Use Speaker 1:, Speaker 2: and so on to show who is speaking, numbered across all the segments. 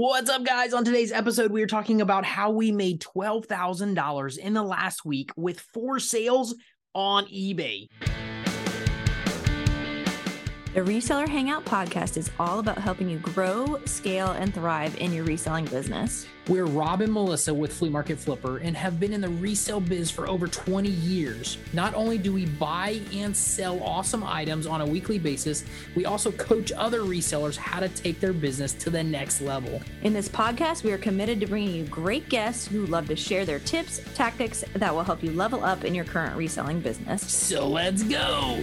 Speaker 1: What's up, guys? On today's episode, we are talking about how we made $12,000 in the last week with four sales on eBay.
Speaker 2: The Reseller Hangout podcast is all about helping you grow, scale, and thrive in your reselling business.
Speaker 1: We're Rob and Melissa with Flea Market Flipper and have been in the resale biz for over 20 years. Not only do we buy and sell awesome items on a weekly basis, we also coach other resellers how to take their business to the next level.
Speaker 2: In this podcast, we are committed to bringing you great guests who love to share their tips, tactics that will help you level up in your current reselling business.
Speaker 1: So let's go.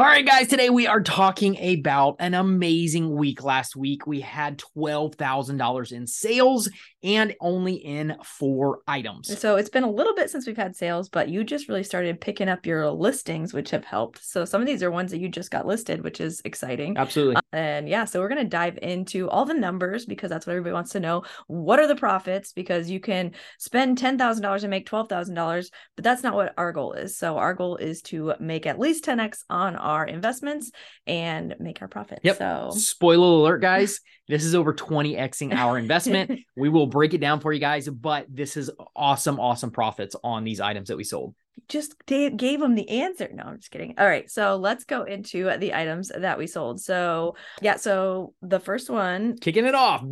Speaker 1: All right, guys, today we are talking about an amazing week. Last week, we had $12,000 in sales and only in four items.
Speaker 2: So it's been a little bit since we've had sales, but you just really started picking up your listings, which have helped. So some of these are ones that you just got listed, which is exciting.
Speaker 1: Absolutely.
Speaker 2: Uh, and yeah, so we're going to dive into all the numbers because that's what everybody wants to know. What are the profits? Because you can spend $10,000 and make $12,000, but that's not what our goal is. So our goal is to make at least 10x on our investments and make our profit.
Speaker 1: Yep.
Speaker 2: So
Speaker 1: spoiler alert, guys, this is over 20xing our investment. we will break it down for you guys, but this is awesome, awesome profits on these items that we sold.
Speaker 2: Just gave, gave them the answer. No, I'm just kidding. All right. So let's go into the items that we sold. So, yeah. So the first one,
Speaker 1: kicking it off,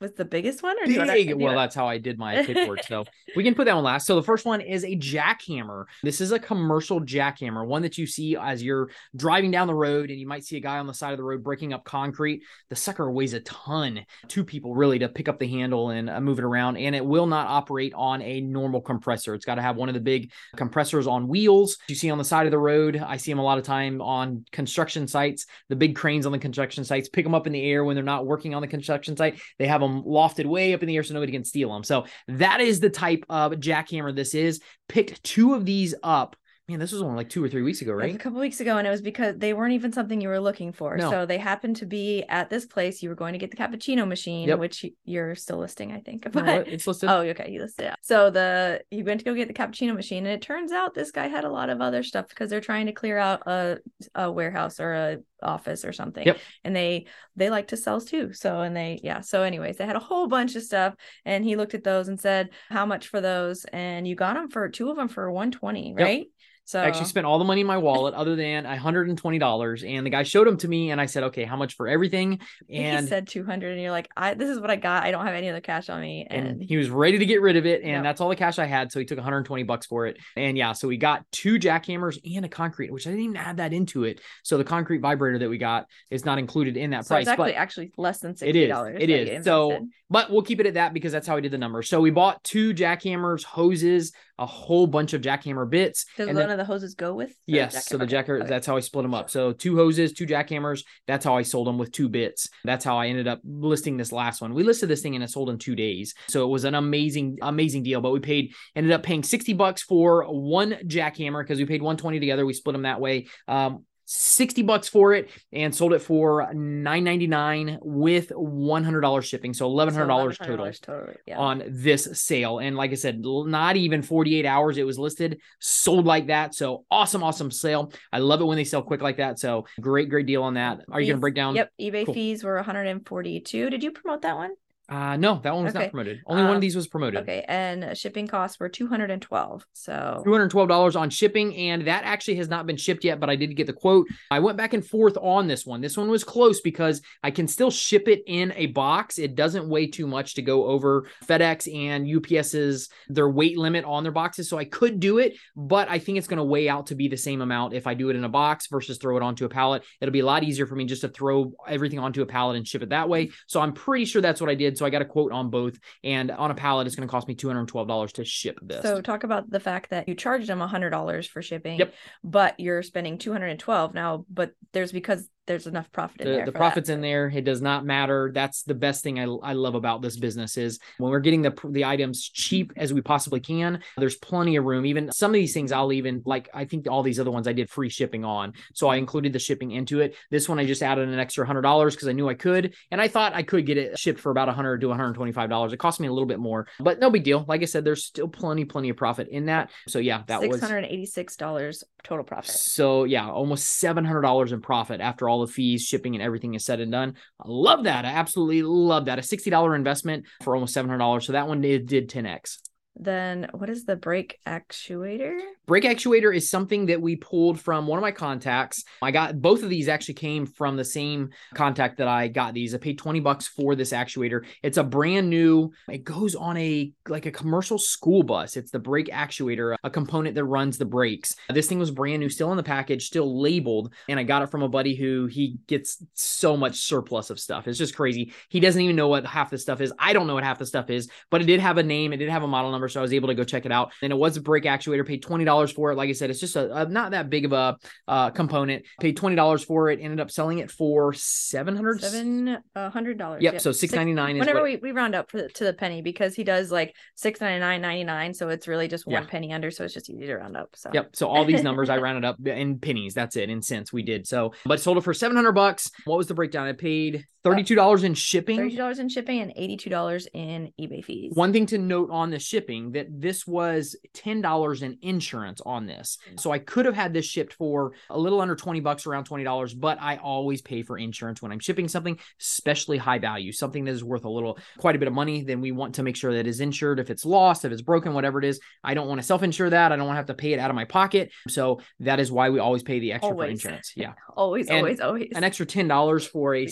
Speaker 2: was the biggest one or
Speaker 1: big? well, that's how I did my paperwork. so we can put that one last. So the first one is a jackhammer. This is a commercial jackhammer, one that you see as you're driving down the road and you might see a guy on the side of the road breaking up concrete. The sucker weighs a ton, two people really to pick up the handle and uh, move it around. And it will not operate on a normal compressor. It's got to have one of the big compressors on wheels you see on the side of the road. I see them a lot of time on construction sites. The big cranes on the construction sites pick them up in the air when they're not working on the construction site. They have them lofted way up in the air so nobody can steal them. So that is the type of jackhammer this is. Picked two of these up Man, this was only like two or three weeks ago, right?
Speaker 2: a couple weeks ago, and it was because they weren't even something you were looking for. No. So they happened to be at this place. You were going to get the cappuccino machine, yep. which you're still listing, I think. But
Speaker 1: no, it's listed.
Speaker 2: Oh, okay, you listed it. So the you went to go get the cappuccino machine, and it turns out this guy had a lot of other stuff because they're trying to clear out a, a warehouse or a office or something.
Speaker 1: Yep.
Speaker 2: And they they like to sell too. So and they yeah. So anyways, they had a whole bunch of stuff, and he looked at those and said, "How much for those?" And you got them for two of them for one twenty, right? Yep. So
Speaker 1: I actually spent all the money in my wallet other than $120. And the guy showed them to me and I said, okay, how much for everything? And
Speaker 2: he said 200 and you're like, I, this is what I got. I don't have any other cash on me.
Speaker 1: And, and he was ready to get rid of it. And yep. that's all the cash I had. So he took 120 bucks for it. And yeah, so we got two jackhammers and a concrete, which I didn't even add that into it. So the concrete vibrator that we got is not included in that
Speaker 2: so
Speaker 1: price.
Speaker 2: It's actually, but actually less than $60.
Speaker 1: It is. It is. So, but we'll keep it at that because that's how we did the number. So we bought two jackhammers, hoses, a whole bunch of jackhammer bits.
Speaker 2: Does one of the hoses go with?
Speaker 1: yes. So the jacker, okay. that's how I split them up. So two hoses, two jackhammers. That's how I sold them with two bits. That's how I ended up listing this last one. We listed this thing and it sold in two days. So it was an amazing, amazing deal. But we paid, ended up paying 60 bucks for one jackhammer because we paid 120 together. We split them that way. Um, 60 bucks for it and sold it for 9.99 with $100 shipping. So $1100, so $1100 total, total yeah. on this sale. And like i said not even 48 hours it was listed sold like that. So awesome awesome sale. I love it when they sell quick like that. So great great deal on that. Are you going to break down?
Speaker 2: Yep ebay cool. fees were 142 did you promote that one
Speaker 1: uh no, that one was okay. not promoted. Only um, one of um, these was promoted.
Speaker 2: Okay, and shipping costs were 212. So
Speaker 1: $212 on shipping and that actually has not been shipped yet, but I did get the quote. I went back and forth on this one. This one was close because I can still ship it in a box. It doesn't weigh too much to go over FedEx and UPS's their weight limit on their boxes, so I could do it, but I think it's going to weigh out to be the same amount if I do it in a box versus throw it onto a pallet. It'll be a lot easier for me just to throw everything onto a pallet and ship it that way. So I'm pretty sure that's what I did so I got a quote on both. And on a pallet, it's going to cost me $212 to ship this.
Speaker 2: So talk about the fact that you charged them $100 for shipping,
Speaker 1: yep.
Speaker 2: but you're spending 212 now, but there's because there's enough profit in
Speaker 1: the,
Speaker 2: there.
Speaker 1: The profit's that. in there. It does not matter. That's the best thing I, I love about this business is when we're getting the the items cheap as we possibly can. There's plenty of room. Even some of these things I'll even like. I think all these other ones I did free shipping on, so I included the shipping into it. This one I just added an extra hundred dollars because I knew I could, and I thought I could get it shipped for about 100 to 125 dollars. It cost me a little bit more, but no big deal. Like I said, there's still plenty, plenty of profit in that. So yeah, that
Speaker 2: was 686 dollars total profit.
Speaker 1: So yeah, almost seven hundred dollars in profit after all all the fees, shipping, and everything is said and done. I love that. I absolutely love that. A $60 investment for almost $700. So that one did, did 10x.
Speaker 2: Then what is the brake actuator?
Speaker 1: Brake actuator is something that we pulled from one of my contacts. I got both of these actually came from the same contact that I got these. I paid 20 bucks for this actuator. It's a brand new, it goes on a like a commercial school bus. It's the brake actuator, a component that runs the brakes. This thing was brand new, still in the package, still labeled, and I got it from a buddy who he gets so much surplus of stuff. It's just crazy. He doesn't even know what half the stuff is. I don't know what half the stuff is, but it did have a name, it did have a model number so I was able to go check it out. And it was a brake actuator, paid $20 for it. Like I said, it's just a, a not that big of a uh, component. Paid $20 for it, ended up selling it for 700
Speaker 2: Seven uh, hundred dollars.
Speaker 1: Yep, so 699 is
Speaker 2: Whenever
Speaker 1: what-
Speaker 2: we, we round up for the, to the penny because he does like six ninety nine ninety nine, so it's really just one
Speaker 1: Yeah.
Speaker 2: penny under, so it's just easy to round up. So
Speaker 1: Yep. So all these numbers I rounded up in pennies. That's it. In cents we did. So, but sold it for 700 bucks. What was the breakdown? I paid $32 in shipping.
Speaker 2: thirty dollars in shipping and eighty two dollars in eBay fees.
Speaker 1: One thing to note on the shipping that this was $10 in insurance on this. So I could have had this shipped for a little under 20 bucks, around $20, but I always pay for insurance when I'm shipping something, especially high value, something that is worth a little, quite a bit of money. Then we want to make sure that it is insured. If it's lost, if it's broken, whatever it is, I don't want to self insure that. I don't want to have to pay it out of my pocket. So that is why we always pay the extra for insurance. Yeah.
Speaker 2: always,
Speaker 1: And
Speaker 2: always, always.
Speaker 1: An extra $10 for a
Speaker 2: Yeah.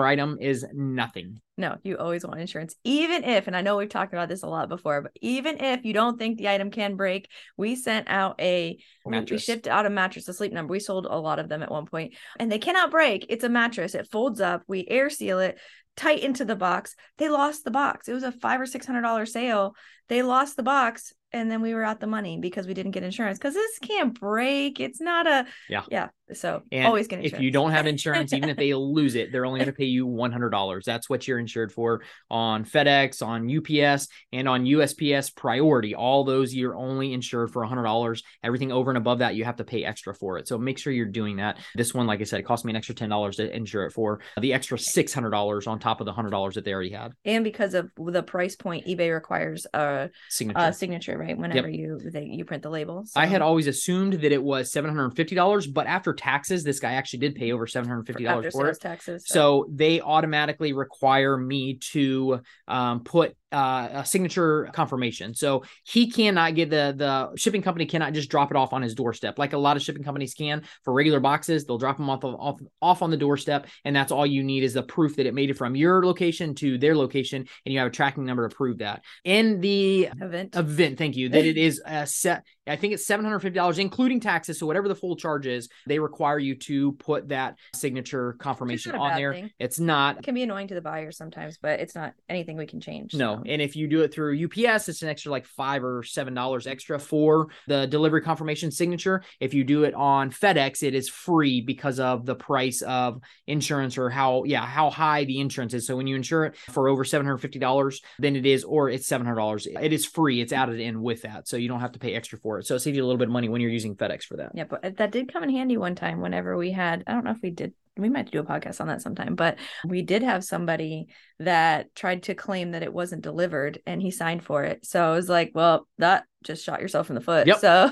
Speaker 1: $700 item is nothing.
Speaker 2: No, you always want insurance, even if, and I know we've talked about this a lot before, but even if you don't think the item can break, we sent out a we- we shipped out a mattress, a sleep number. We sold a lot of them at one point, and they cannot break. It's a mattress. It folds up. We air seal it tight into the box. They lost the box. It was a five or six hundred dollar sale. They lost the box, and then we were out the money because we didn't get insurance. Because this can't break. It's not a
Speaker 1: Yeah.
Speaker 2: yeah. So
Speaker 1: And
Speaker 2: always get
Speaker 1: if you don't have insurance, even if they lose it, they're only going to pay you $100. That's what you're insured for on FedEx, on UPS, and on USPS Priority. All those you're only insured for $100. Everything over and above that, you have to pay extra for it. So make sure you're doing that. This one, like I said, it cost me an extra $10 to insure it for the extra $600 on top of the $100 that they already had.
Speaker 2: and because of the price point, eBay requires a,
Speaker 1: Signature.
Speaker 2: a signature, right? Whenever you they, you print the label.
Speaker 1: I had always assumed that it was $750, but after taxes, this guy actually did pay over $750
Speaker 2: after
Speaker 1: for it.
Speaker 2: taxes.
Speaker 1: So they automatically require me to um, put uh, a signature confirmation. So he cannot get the the shipping company cannot just drop it off on his doorstep like a lot of shipping companies can for regular boxes. They'll drop them off of, off off on the doorstep, and that's all you need is the proof that it made it from your location to their location, and you have a tracking number to prove that. In the
Speaker 2: event.
Speaker 1: event thank you that it is a set i think it's $750 including taxes so whatever the full charge is they require you to put that signature confirmation on there
Speaker 2: thing.
Speaker 1: it's not
Speaker 2: It can be annoying to the buyer sometimes, but it's not anything we can change.
Speaker 1: no
Speaker 2: so.
Speaker 1: and if you do it through ups it's an extra like five or seven dollars extra for the delivery confirmation signature if you do it on fedex it is free because of the price of insurance or how yeah how high the insurance is so when you insure it for over $750 then it is or it's $700 it is free it's added in with that so you don't have to pay extra for it so it saves you a little bit of money when you're using fedex for that
Speaker 2: Yeah, but uh, that did come in handy one time whenever we had, I don't know if we did, we might do a podcast on that sometime, but we did have somebody that tried to claim that it wasn't delivered and he signed for it. So I was like, well, that just shot yourself in the foot.
Speaker 1: Yep.
Speaker 2: So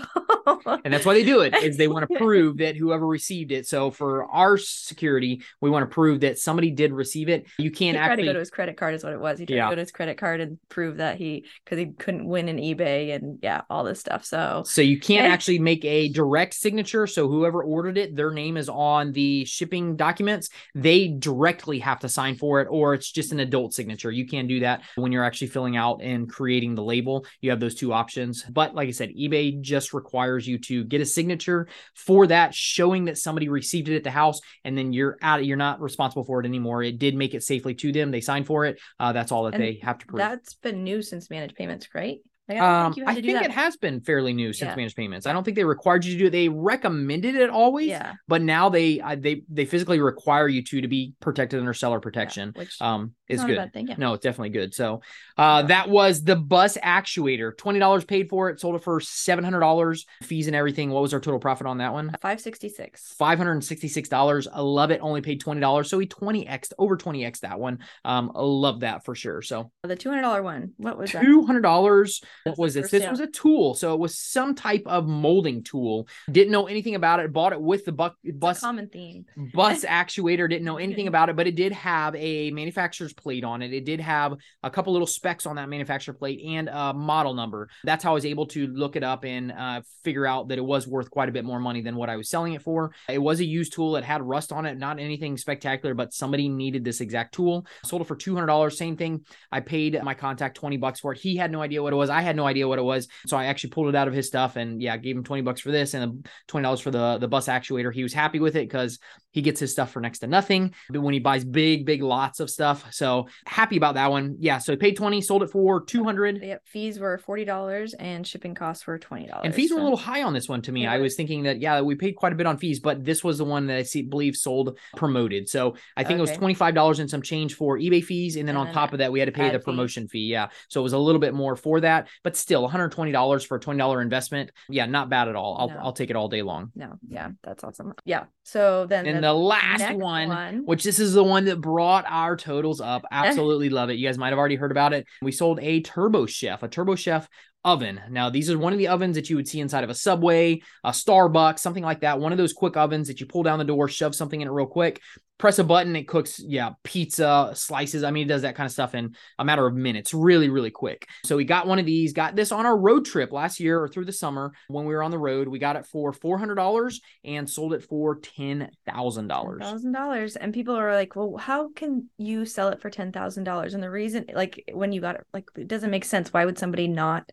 Speaker 1: and that's why they do it is they want to prove that whoever received it so for our security we want to prove that somebody did receive it you can't
Speaker 2: tried to
Speaker 1: actually
Speaker 2: go to his credit card is what it was. He tried
Speaker 1: Yeah.
Speaker 2: to go to his credit card and prove that he because he couldn't win in eBay and yeah, all this stuff. So
Speaker 1: So you can't eh. actually make a direct signature. So whoever ordered it, their name is on the shipping documents. They directly have to sign for it, or it's just an adult signature. You can't do that when you're actually filling out and creating the label. You have those two options. But like I said, eBay just requires you to get a signature for that, showing that somebody received it at the house, and then you're out. You're not responsible for it anymore. It did make it safely to them. They signed for it. Uh, that's all that
Speaker 2: And
Speaker 1: they have to prove.
Speaker 2: that's been new since managed payments, right? Like, I
Speaker 1: Um,
Speaker 2: think had
Speaker 1: I think it has been fairly new since
Speaker 2: Yeah.
Speaker 1: managed payments. I don't think they required you to do it. They recommended it always,
Speaker 2: yeah,
Speaker 1: but now they uh, they they physically require you to to be protected under seller
Speaker 2: yeah,
Speaker 1: protection.
Speaker 2: which
Speaker 1: Um,
Speaker 2: is
Speaker 1: good.
Speaker 2: a bad thing. Yeah.
Speaker 1: No, it's definitely good. So, uh, that was the bus actuator. Twenty dollars paid for it. Sold it for seven hundred dollars, fees and everything. What was our total profit on that one?
Speaker 2: Five sixty six.
Speaker 1: Five hundred and sixty-six dollars. I love it. Only paid twenty dollars, so he twenty x over twenty x that one. Um, I love that for sure. So
Speaker 2: The two hundred dollar one. What was that?
Speaker 1: two hundred dollars what was this? This was a tool. So it was some type of molding tool. Didn't know anything about it. Bought it with the buck bus
Speaker 2: common theme.
Speaker 1: bus actuator. Didn't know anything about it, but it did have a manufacturer's plate on it. It did have a couple little specs on that manufacturer plate and a model number. That's how I was able to look it up and uh, figure out that it was worth quite a bit more money than what I was selling it for. It was a used tool. It had rust on it, not anything spectacular, but somebody needed this exact tool. Sold it for two hundred dollars. Same thing. I paid my contact twenty bucks for it. He had no idea what it was. I had no idea what it was. So I actually pulled it out of his stuff and yeah, gave him twenty bucks for this and twenty dollars for the the bus actuator. He was happy with it because he gets his stuff for next to nothing but when he buys big, big lots of stuff. So happy about that one. Yeah. So he paid 20, sold it for 200.
Speaker 2: Yep, fees were forty dollars and shipping costs were twenty dollars.
Speaker 1: And fees were a little high on this one to me.
Speaker 2: They
Speaker 1: I was thinking that, yeah, we paid quite a bit on fees, but this was the one that I see, believe sold promoted. So I think it was $25 and some change for eBay fees. And then
Speaker 2: And
Speaker 1: on
Speaker 2: then
Speaker 1: top of that, we had to pay the promotion fee. Yeah. So it was a little bit more for that, but still $120 for a $20 investment. Yeah. Not bad at all. I'll,
Speaker 2: No.
Speaker 1: I'll take it all day long.
Speaker 2: No, yeah, that's awesome. Yeah. So then
Speaker 1: And
Speaker 2: the
Speaker 1: last
Speaker 2: next
Speaker 1: one, which this is the one that brought our totals up. Eh. Absolutely love it. You guys might have already heard about it. We sold a Turbo Chef, a Turbo Chef oven. Now, these are one of the ovens that you would see inside of a Subway, a Starbucks, something like that. One of those quick ovens that you pull down the door, shove something in it real quick, press a button, it cooks, yeah, pizza, slices. I mean, it does that kind of stuff in a matter of minutes, really, really quick. So we got one of these, got this on our road trip last year or through the summer when we were on the road. We got it for $400 and sold it for $10,000.
Speaker 2: thousand dollars and people are like well how can you sell it for ten thousand dollars and the reason like when you got it like it doesn't make sense why would somebody not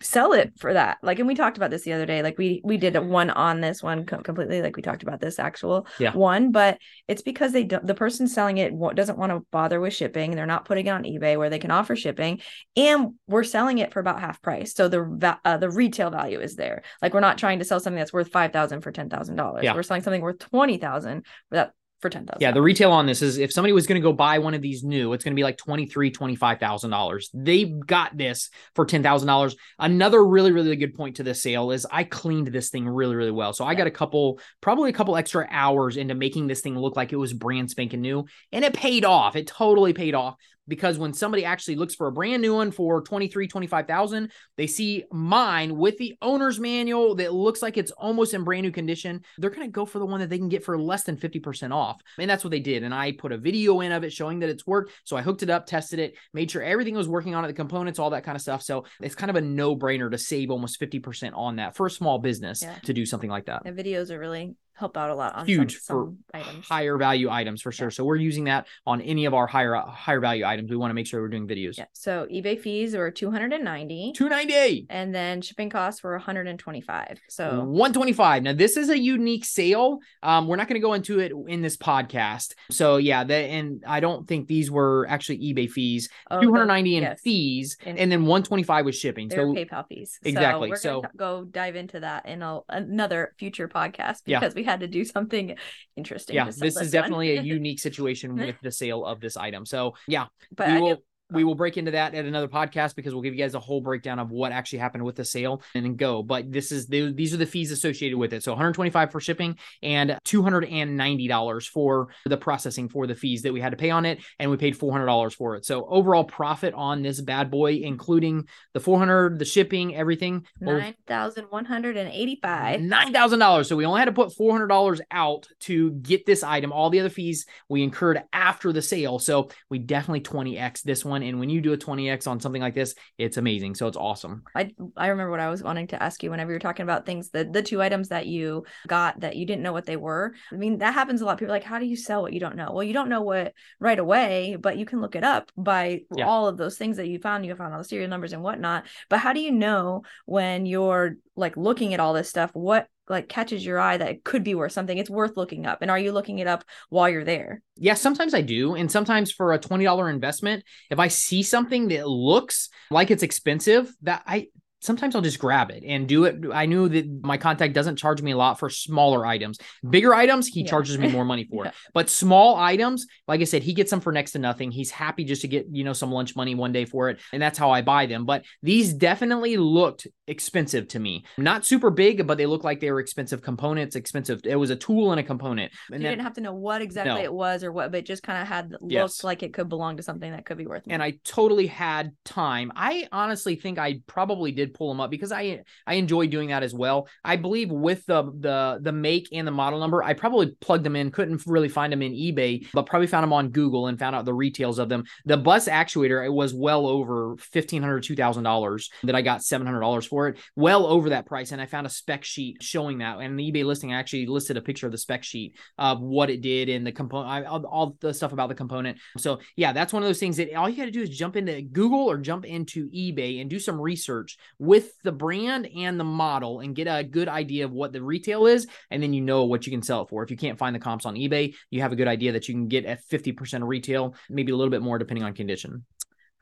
Speaker 2: sell it for that like and we talked about this the other day like we we did a one on this one co- completely like we talked about this actual
Speaker 1: Yeah.
Speaker 2: one but it's because they don't the person selling it doesn't want to bother with shipping they're not putting it on ebay where they can offer shipping and we're selling it for about half price so the va- uh, the retail value is there like we're not trying to sell something that's worth 5000 for $10000
Speaker 1: Yeah.
Speaker 2: we're selling something worth 20000 for that for 10000
Speaker 1: Yeah, the retail on this is if somebody was going to go buy one of these new, it's going to be like $23,000, $25,000. They got this for $10,000. Another really, really good point to this sale is I cleaned this thing really, really well. So I got a couple, probably a couple extra hours into making this thing look like it was brand spanking new. And it paid off. It totally paid off because when somebody actually looks for a brand new one for 23 25,000 they see mine with the owner's manual that looks like it's almost in brand new condition. They're going to go for the one that they can get for less than 50% off. And that's what they did. And I put a video in of it showing that it's worked. So I hooked it up tested it made sure everything was working on it the components all that kind of stuff. So it's kind of a no-brainer to save almost 50% on that for a small business
Speaker 2: Yeah.
Speaker 1: to do something like that.
Speaker 2: The videos are really help out a lot on
Speaker 1: huge
Speaker 2: some,
Speaker 1: for
Speaker 2: some items
Speaker 1: higher value items for sure.
Speaker 2: Yeah.
Speaker 1: So we're using that on any of our higher higher value items. We want to make sure we're doing videos.
Speaker 2: yeah so ebay fees were 290
Speaker 1: Two ninety eight.
Speaker 2: and then shipping costs were 125 so
Speaker 1: 125. Now, this is a unique sale. Um, we're not going to go into it in this podcast. So, yeah, that and I don't think these were actually eBay fees.
Speaker 2: oh,
Speaker 1: 290 in
Speaker 2: yes.
Speaker 1: fees,
Speaker 2: And-
Speaker 1: and then 125 was shipping. So,
Speaker 2: PayPal fees.
Speaker 1: Exactly,
Speaker 2: So we're
Speaker 1: so-
Speaker 2: go dive into that in a, another future podcast
Speaker 1: Yeah.
Speaker 2: because we had to do something interesting.
Speaker 1: yeah, this is definitely a unique situation with the sale of this item. So, yeah,
Speaker 2: but
Speaker 1: we will we will break into that at another podcast because we'll give you guys a whole breakdown of what actually happened with the sale and then go. But this is the, these are the fees associated with it. So 125 for shipping and 290 dollars for the processing for the fees that we had to pay on it, and we paid 400 dollars for it. So overall profit on this bad boy, including the 400, the shipping, everything,
Speaker 2: nine thousand one hundred and eighty-five.
Speaker 1: Nine thousand dollars. So we only had to put four hundred dollars out to get this item. All the other fees we incurred after the sale. So we definitely twenty x this one. And when you do a twenty x on something like this, it's amazing. So it's awesome.
Speaker 2: I I remember what I was wanting to ask you whenever you were talking about things the the two items that you got that you didn't know what they were. I mean that happens a lot. People are like, how do you sell what you don't know? Well, you don't know what right away, but you can look it up by
Speaker 1: Yeah.
Speaker 2: all of those things that you found. You found all the serial numbers and whatnot. But how do you know when you're like looking at all this stuff what like catches your eye that it could be worth something? It's worth looking up. And are you looking it up while you're there?
Speaker 1: Yeah, sometimes I do. And sometimes for a $20 investment, if I see something that looks like it's expensive, that I sometimes I'll just grab it and do it. I knew that my contact doesn't charge me a lot for smaller items. Bigger items, he
Speaker 2: Yeah.
Speaker 1: charges me more money for.
Speaker 2: Yeah.
Speaker 1: But small items, like I said, he gets them for next to nothing. He's happy just to get, you know, some lunch money one day for it. And that's how I buy them. But these definitely looked expensive to me. Not super big, but they look like they were expensive components, expensive. It was a tool and a component.
Speaker 2: you
Speaker 1: And then,
Speaker 2: didn't have to know what exactly
Speaker 1: No.
Speaker 2: it was or what, but it just kind of had looked
Speaker 1: Yes.
Speaker 2: like it could belong to something that could be worth.
Speaker 1: and. I totally had time. I honestly think I probably did pull them up because I I enjoy doing that as well. I believe with the the the make and the model number, I probably plugged them in. Couldn't really find them in eBay, but probably found them on Google and found out the retails of them. The bus actuator it was well over fifteen hundred, two thousand dollars that I got seven hundred dollars for it, well over that price. And I found a spec sheet showing that. And the eBay listing actually listed a picture of the spec sheet of what it did and the component, all, all the stuff about the component. So yeah, that's one of those things that all you got to do is jump into Google or jump into eBay and do some research with the brand and the model and get a good idea of what the retail is, and then you know what you can sell it for. If you can't find the comps on eBay, you have a good idea that you can get at fifty percent of retail, maybe a little bit more depending on condition.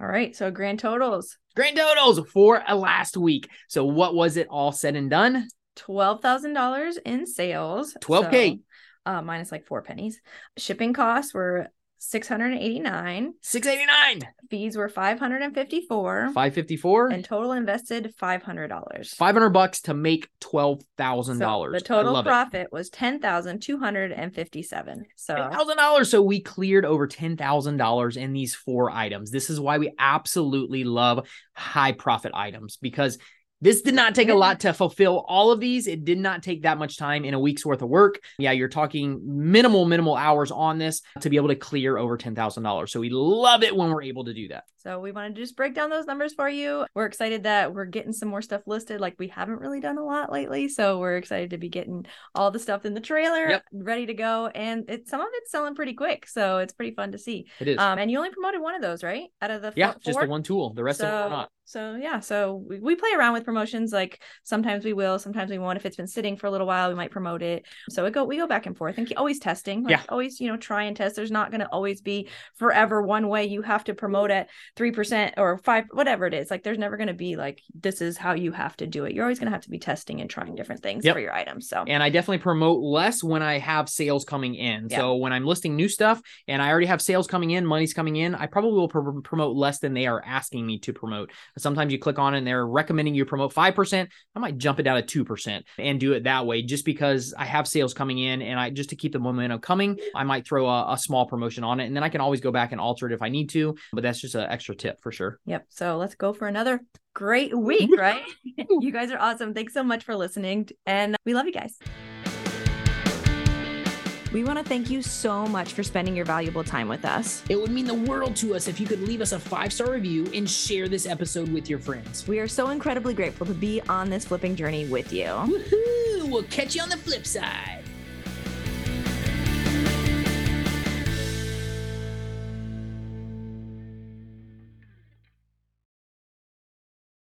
Speaker 2: All right, so grand totals
Speaker 1: Grand totals for a last week. So what was it all said and done?
Speaker 2: twelve thousand dollars in sales.
Speaker 1: 12K.
Speaker 2: so, uh, minus like four pennies. Shipping costs were six hundred and eighty nine.
Speaker 1: Six eighty nine,
Speaker 2: Fees were five hundred and fifty four.
Speaker 1: five fifty four,
Speaker 2: And total invested five hundred dollars.
Speaker 1: five hundred bucks to make twelve thousand dollars.
Speaker 2: the total profit was ten thousand two hundred and fifty seven. So
Speaker 1: thousand dollars. So we cleared over ten thousand dollars in these four items. This is why we absolutely love high profit items because this did not take a lot to fulfill all of these. It did not take that much time in a week's worth of work. Yeah, you're talking minimal, minimal hours on this to be able to clear over ten thousand dollars. So we love it when we're able to do that.
Speaker 2: So we wanted to just break down those numbers for you. We're excited that we're getting some more stuff listed. Like we haven't really done a lot lately, so we're excited to be getting all the stuff in the trailer
Speaker 1: Yep.
Speaker 2: ready to go. And it's some of it's selling pretty quick, so it's pretty fun to see.
Speaker 1: It is.
Speaker 2: Um, and you only promoted one of those, right? Out of the
Speaker 1: yeah,
Speaker 2: four?
Speaker 1: just the one tool. The rest of them are not.
Speaker 2: So yeah, so we, we play around with promotions. Like sometimes we will, sometimes we won't. If it's been sitting for a little while, we might promote it. So it go we go back and forth and keep- always testing. Like,
Speaker 1: Yeah.
Speaker 2: always you know try and test. There's not going to always be forever one way. You have to promote at three percent or five, whatever it is. Like there's never going to be like this is how you have to do it. You're always going to have to be testing and trying different things
Speaker 1: Yep.
Speaker 2: for your items. So
Speaker 1: And I definitely promote less when I have sales coming in.
Speaker 2: Yeah.
Speaker 1: So when I'm listing new stuff and I already have sales coming in, money's coming in, I probably will pr- promote less than they are asking me to promote. Sometimes you click on it and they're recommending you promote 5%. I might jump it down to 2% and do it that way just because I have sales coming in and I just to keep the momentum coming, I might throw a, a small promotion on it and then I can always go back and alter it if I need to. But that's just an extra tip for sure.
Speaker 2: Yep. So let's go for another great week, right? you guys are awesome. Thanks so much for listening. And we love you guys. We want to thank you so much for spending your valuable time with us.
Speaker 1: It would mean the world to us if you could leave us a five star review and share this episode with your friends.
Speaker 2: We are so incredibly grateful to be on this flipping journey with you.
Speaker 1: Woohoo! We'll catch you on the flip side.